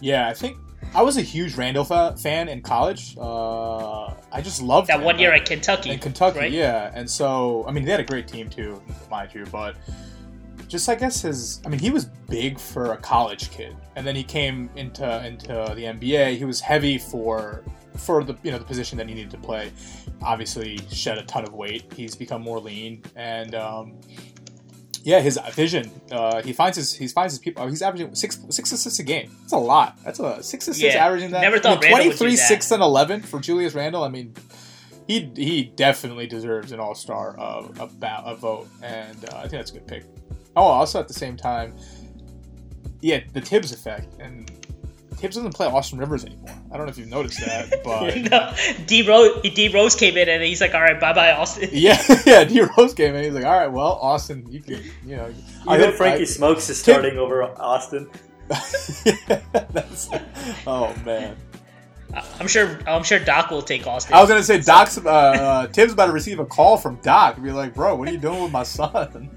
Yeah, I think I was a huge Randle fa- fan in college. Uh, I just loved That him. one year at Kentucky, in Kentucky, right? yeah. And so, I mean, they had a great team too, mind you, but just I guess his, I mean, he was big for a college kid, and then he came into into the NBA. He was heavy for for the you know the position that he needed to play. Obviously, shed a ton of weight. He's become more lean, and um, yeah, his vision. Uh, he finds his he finds his people. He's averaging six six assists a game. That's a lot. That's a six assists Yeah, averaging that. never I thought mean, would do 23, that. 6, and 11 for Julius Randle. I mean, he he definitely deserves an All Star uh, a, a vote, and uh, I think that's a good pick. Oh, also at the same time, yeah, the Thibs effect, and Thibs doesn't play Austin Rivers anymore. I don't know if you've noticed that, (laughs) but (laughs) no, D Rose, D Rose came in and he's like, "All right, bye bye, Austin." (laughs) yeah, yeah, D Rose came in. and He's like, all right, well, Austin, you can, you know, I Even hope- Frankie I- Smokes is starting over Austin. That's- oh man, I'm sure. I'm sure Doc will take Austin. I was gonna say Doc's uh, uh, Thibs about to receive a call from Doc and be like, bro, what are you doing with my son?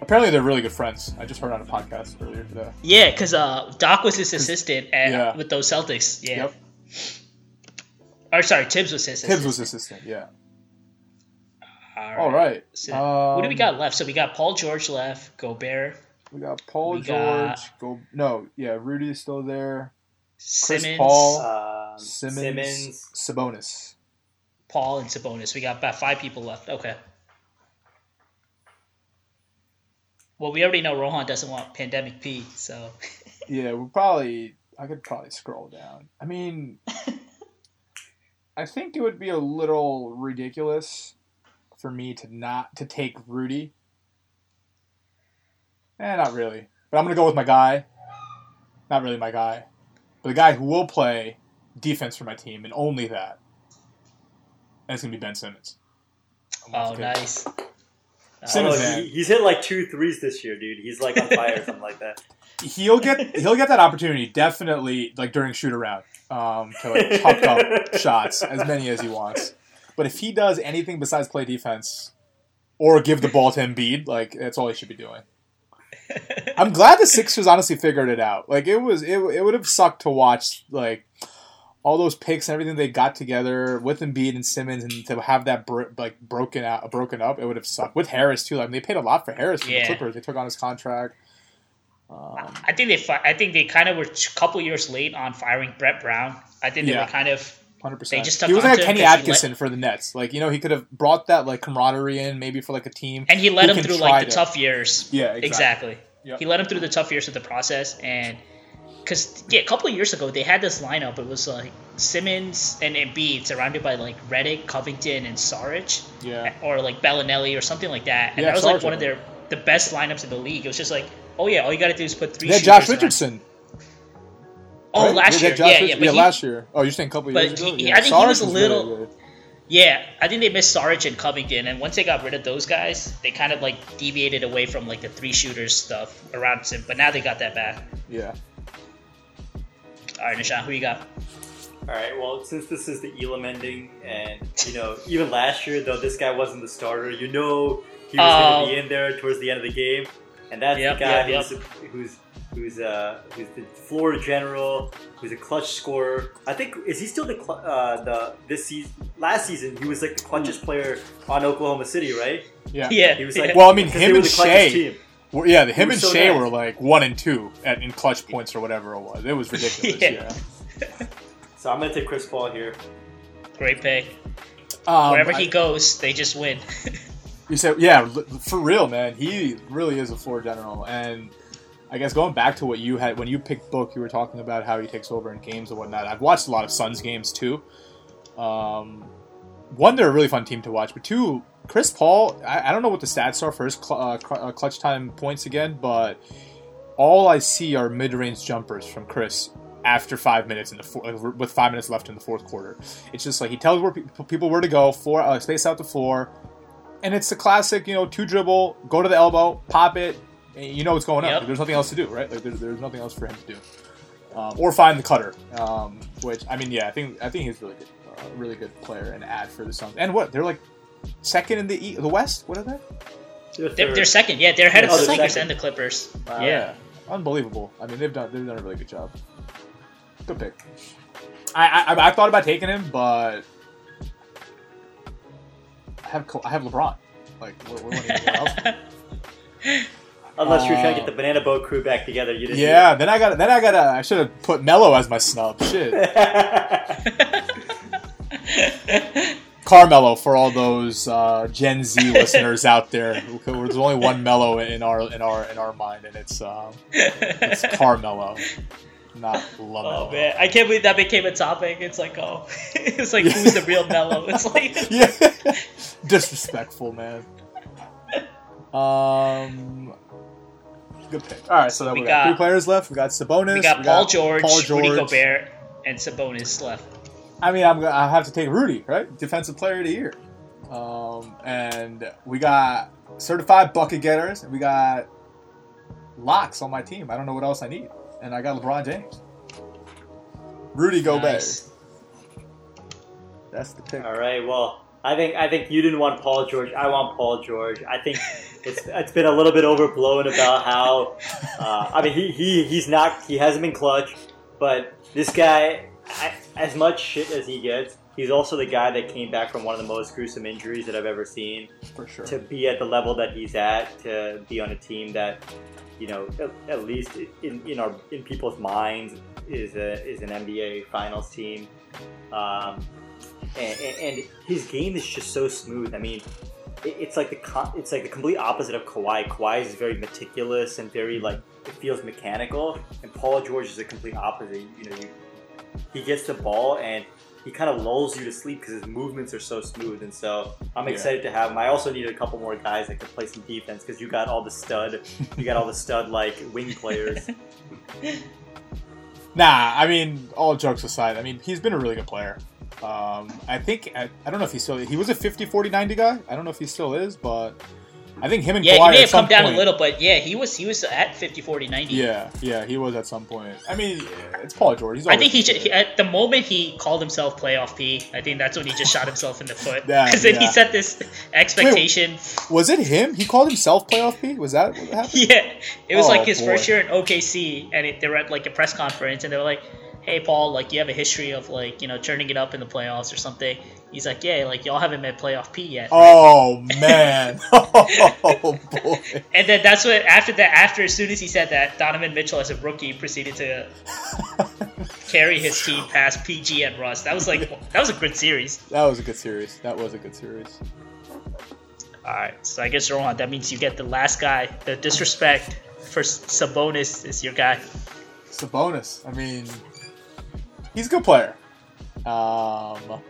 Apparently, they're really good friends. I just heard on a podcast earlier today. yeah, because uh, Doc was his assistant at, yeah. with those Celtics. Yeah. Yep, Or sorry, Thibs was his assistant. Thibs was his assistant. Yeah. All All right. So, what do we Um, got left? So we got Paul George left, Gobert, We got Paul We George. got- Go no, yeah, Rudy is still there. Simmons, Paul. Um, Simmons, Simmons. Sabonis. Paul, and Sabonis. We got about five people left. Okay. Well, we already know Rohan doesn't want Pandemic P, so (laughs) Yeah, we'll probably. I could probably scroll down. I mean, I think it would be a little ridiculous for me to not to take Rudy. Eh, not really. But I'm gonna go with my guy. Not really my guy, but the guy who will play defense for my team and only that. And it's gonna be Ben Simmons. Oh, nice. Simmons, man. he, he's hit like two threes this year, dude. He's like on fire or something like that. (laughs) he'll get he'll get that opportunity definitely like during shoot around um, to like chuck up (laughs) shots as many as he wants. But if he does anything besides play defense or give the ball to Embiid, like that's all he should be doing. (laughs) I'm glad the Sixers honestly figured it out. Like it was it, it would have sucked to watch like all those picks and everything they got together with Embiid and Simmons and to have that bro- like broken out broken up, it would have sucked. With Harris too. Like they paid a lot for Harris Yeah. the Clippers. They took on his contract. Um, I think they fi- I think they kind of were a couple years late on firing Brett Brown. I think they Yeah. were kind of Hundred percent. They just took he was like to a him Kenny Atkinson for the Nets. Like you know, he could have brought that like camaraderie in, maybe for like a team. and he led him through like the to- tough years. Yeah, exactly. exactly. Yep. He led him through the tough years of the process, and because yeah, a couple of years ago they had this lineup. It was like Simmons and Embiid surrounded by like Redick, Covington, and Saric, Yeah, or like Belinelli or something like that. And Yeah, that was like one of their the best lineups in the league. It was just like, oh yeah, all you got to do is put three. shooters Josh Richardson. Oh, right? last year, Josh yeah, yeah, but he, last year. Oh, you're saying a couple years ago? he- I think he was a little-. Yeah, I think they missed Saric and Covington, and once they got rid of those guys, they kind of like deviated away from like the three shooters stuff around him. But now they got that back. Yeah, All right, Nishan, who you got? All right. Well, since this is the Elam ending, and you know, even last year though this guy wasn't the starter, you know he was Oh. going to be in there towards the end of the game, and that's Yep, the guy yep, who's who's who's uh who's the floor general, who's a clutch scorer. I think is he still the cl- uh the this season? Last season he was like the clutchest player on Oklahoma City, right? yeah. Yeah, He was like Well, I mean, him they and the clutchest Shai- team. Well, yeah, the, him were and so Shai nice. were like one and two at, in clutch points or whatever it was. It was ridiculous. (laughs) Yeah. yeah. So I'm gonna take Chris Paul here. great pick. Um, Wherever I- he goes, they just win. (laughs) You said, yeah, for real, man. He really is a floor general, and I guess going back to what you had when you picked Book, you were talking about how he takes over in games and whatnot. I've watched a lot of Suns games too. Um, one, they're a really fun team to watch, but two, Chris Paul. I, I don't know what the stats are for his cl- uh, cl- uh, clutch time points again, but all I see are mid-range jumpers from Chris after five minutes in the four, with five minutes left in the fourth quarter. It's just like he tells where pe- people where to go, floor uh, space out the floor, and it's the classic, you know, two dribble, go to the elbow, pop it, and you know what's going on. Like, there's nothing else to do, right? Like there's, there's nothing else for him to do, um, or find the cutter. Um, which I mean, yeah, I think I think he's really good, uh, really good player and ad for the Suns. And what they're like second in the e- the West. What are they? they're, third. they're second. Yeah, they're ahead of Oh, the they're Lakers and the Clippers. Wow, yeah. unbelievable. I mean, they've done they've done a really good job. Good pick. I I, I thought about taking him, but I have I have LeBron. Like, what, what, what else? (laughs) Unless you're trying to Uh, get the banana boat crew back together, you didn't. Yeah, then I got then I got to I should have put Melo as my snub. Shit. (laughs) (laughs) Carmelo for all those uh, Gen Z (laughs) listeners out there. There's only one Melo in our in our in our mind, and it's um, it's (laughs) Carmelo, not LaMelo. Oh man, I can't believe that became a topic. It's like, oh, (laughs) it's like who's the real Melo? It's like, yeah, disrespectful, man. Um, good pick. All right, so then We we, got, got- three players left. We got Sabonis. we got we Paul George, Paul Rudy Gobert, and Sabonis left. I mean, I'm gonna I have to take Rudy, right? Defensive Player of the Year. Um, and we got certified bucket getters, and we got locks on my team. I don't know what else I need, and I got LeBron James. Rudy Gobert. Nice. That's the pick. All right. Well, I think I think you didn't want Paul George. I want Paul George. I think (laughs) it's it's been a little bit overblown about how. Uh, I mean, he, he he's not he hasn't been clutch, but this guy, as much shit as he gets, he's also the guy that came back from one of the most gruesome injuries that I've ever seen. for sure. to be at the level that he's at, to be on a team that, you know, at, at least in, in our in people's minds is a is an NBA Finals team, um, and, and, his game is just so smooth. I mean, it, it's like the it's like the complete opposite of Kawhi. Kawhi is very meticulous and very like it feels mechanical, and Paul George is the complete opposite. You know, you, he gets the ball and he kind of lulls you to sleep because his movements are so smooth. And so I'm Yeah. excited to have him. I also needed a couple more guys that could play some defense because you got all the stud, you got all the stud like wing players. (laughs) Nah, I mean, all jokes aside, I mean, he's been a really good player. Um, I think, I, I don't know if he's still, he was a 50 40 90 guy. I don't know if he still is, but I think him and Yeah, Kawhi he may have come down point- a little, but yeah, he was he was at 50, 40, 90. Yeah, yeah, he was at some point. I mean, it's Paul George. He's I think he, always ju- good. he at the moment he called himself playoff P. I think that's when he just shot himself in the foot (laughs) Yeah, because then he set this expectation. was it him? He called himself playoff P. Was that what happened? (laughs) Yeah, it was Oh, like his boy. first year in OKC, and it, they were at like a press conference, and they were like, "Hey, Paul, like you have a history of like you know turning it up in the playoffs or something." He's like, "Yeah, like y'all haven't met playoff P yet." Oh man! (laughs) Oh boy! And then that's what after that, after as soon as he said that, Donovan Mitchell as a rookie proceeded to carry his team past PG and Russ. That was like that was a good series. That was a good series. That was a good series. All right, so I guess Rohan, that means you get the last guy. The disrespect for Sabonis is your guy. Bonus. I mean, he's a good player. Um,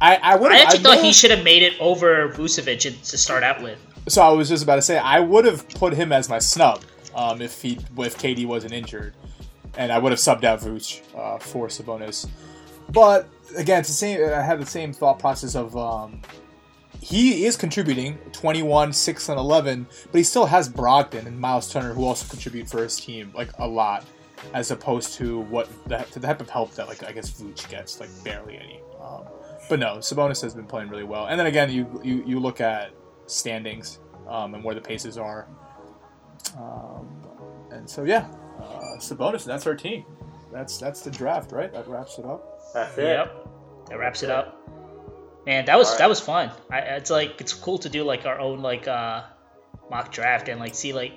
I I would. I actually thought he should have made it over Vucevic to start out with. So I was just about to say I would have put him as my snub um, if he if KD wasn't injured, and I would have subbed out Vooch uh, for Sabonis. But again, it's the same. I had the same thought process of um, he is contributing 21, 6, and 11, but he still has Brogdon and Miles Turner who also contribute for his team like a lot, as opposed to what the, to the type of help that like I guess Vooch gets like barely any. Um, but no, Sabonis has been playing really well. And then again, you you, you look at standings um, and where the paces are. Um, and so yeah, uh, Sabonis. That's our team. That's that's the draft, right? That wraps it up. That's it. Yep, that wraps it up. Man, that was All right. that was fun. I, it's like it's cool to do like our own like uh, mock draft and like see like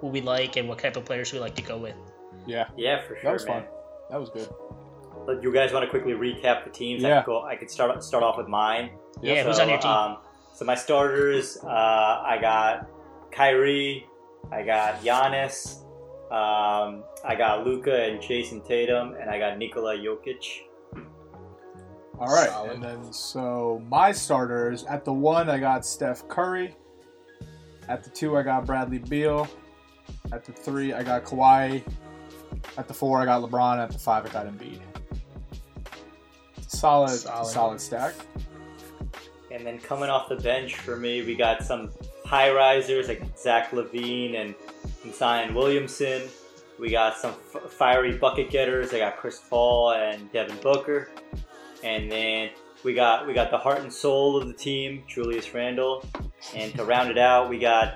who we like and what type of players we like to go with. Yeah, Yeah, for sure. that was man. fun. That was good. But you guys want to quickly recap the teams? I Yeah. could, go, I could start start off with mine. Yeah, So, who's on your team? Um, so my starters, uh, I got Kyrie, I got Giannis, um, I got Luka and Jayson Tatum, and I got Nikola Jokic. All right, Solid. and then so my starters at the one I got Steph Curry. At the two I got Bradley Beal. At the three I got Kawhi. At the four I got LeBron. At the five I got Embiid. Solid, Solid. solid, stack. And then coming off the bench for me, we got some high risers like Zach LaVine and, and Zion Williamson. We got some f- fiery bucket getters. I got Chris Paul and Devin Booker. And then we got we got the heart and soul of the team, Julius Randle. And to round it out, we got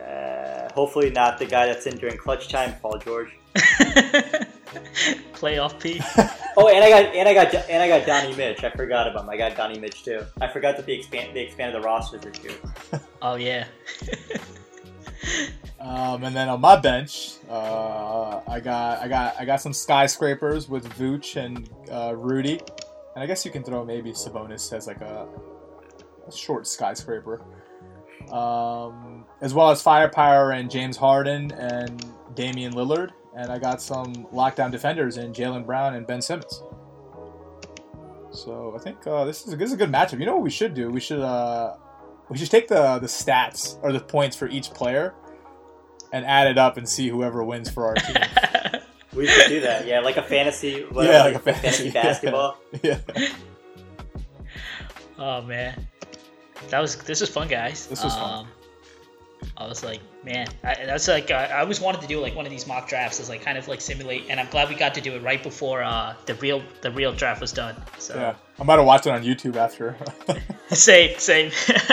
uh, hopefully not the guy that's in during clutch time, Paul George. (laughs) Playoff P. (laughs) Oh, and I got and I got and I got Donnie Mitch. I forgot about him. I got Donnie Mitch too. I forgot that they expand they expanded the rosters this year. (laughs) Oh yeah. Um, and then on my bench, uh, I got I got I got some skyscrapers with Vooch and uh, Rudy, and I guess you can throw maybe Sabonis as like a, a short skyscraper, um, as well as firepower and James Harden and Damian Lillard, and I got some lockdown defenders in Jaylen Brown and Ben Simmons. So I think uh, this is a, this is a good matchup. You know what we should do? We should uh, we should take the the stats or the points for each player and add it up and see whoever wins for our team. (laughs) We could do that. Yeah, like a fantasy. What, (laughs) Yeah, like a fantasy, (laughs) basketball. yeah, oh man, that was this was fun, guys. This was fun. I was like, man, I, that's like I, I always wanted to do like one of these mock drafts, is like kind of like simulate, and I'm glad we got to do it right before uh, the real the real draft was done. So yeah. I'm about to watch it on YouTube after. (laughs) same, same. (laughs)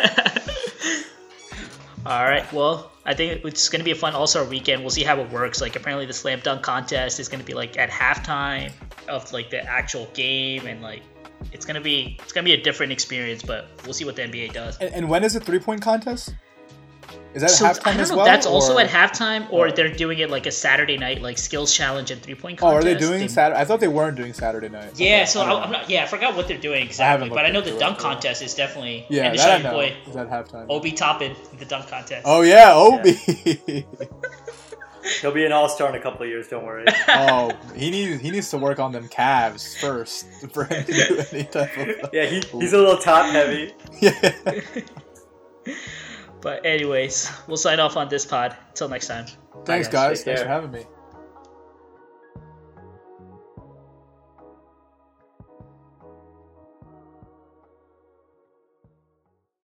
All right, well, I think it's going to be a fun All Star weekend. We'll see how it works. Like, apparently, the slam dunk contest is going to be like at halftime of like the actual game, and like it's going to be it's going to be a different experience. But we'll see what the NBA does. and, and when is the three point contest? Is that So halftime I don't as well? if that's also at halftime or or- they're doing it like a Saturday night like skills challenge and three point Oh, are they doing They- Saturday? I thought they weren't doing Saturday night. Yeah, Okay, so I I don't I'm not. Yeah, I forgot what they're doing haven't exactly, but I know the dunk it. contest is definitely. Yeah, and to that I know. boy Is at halftime. Obi Toppin the dunk contest. Oh yeah, Obi. (laughs) He'll be an all star in a couple of years. Don't worry. (laughs) oh, he needs he needs to work on them calves first (laughs) for him to do any type of. Yeah, he, he's a little top heavy. Yeah. But anyways, we'll sign off on this pod. Until next time. Thanks, guys. guys. Thanks for having me.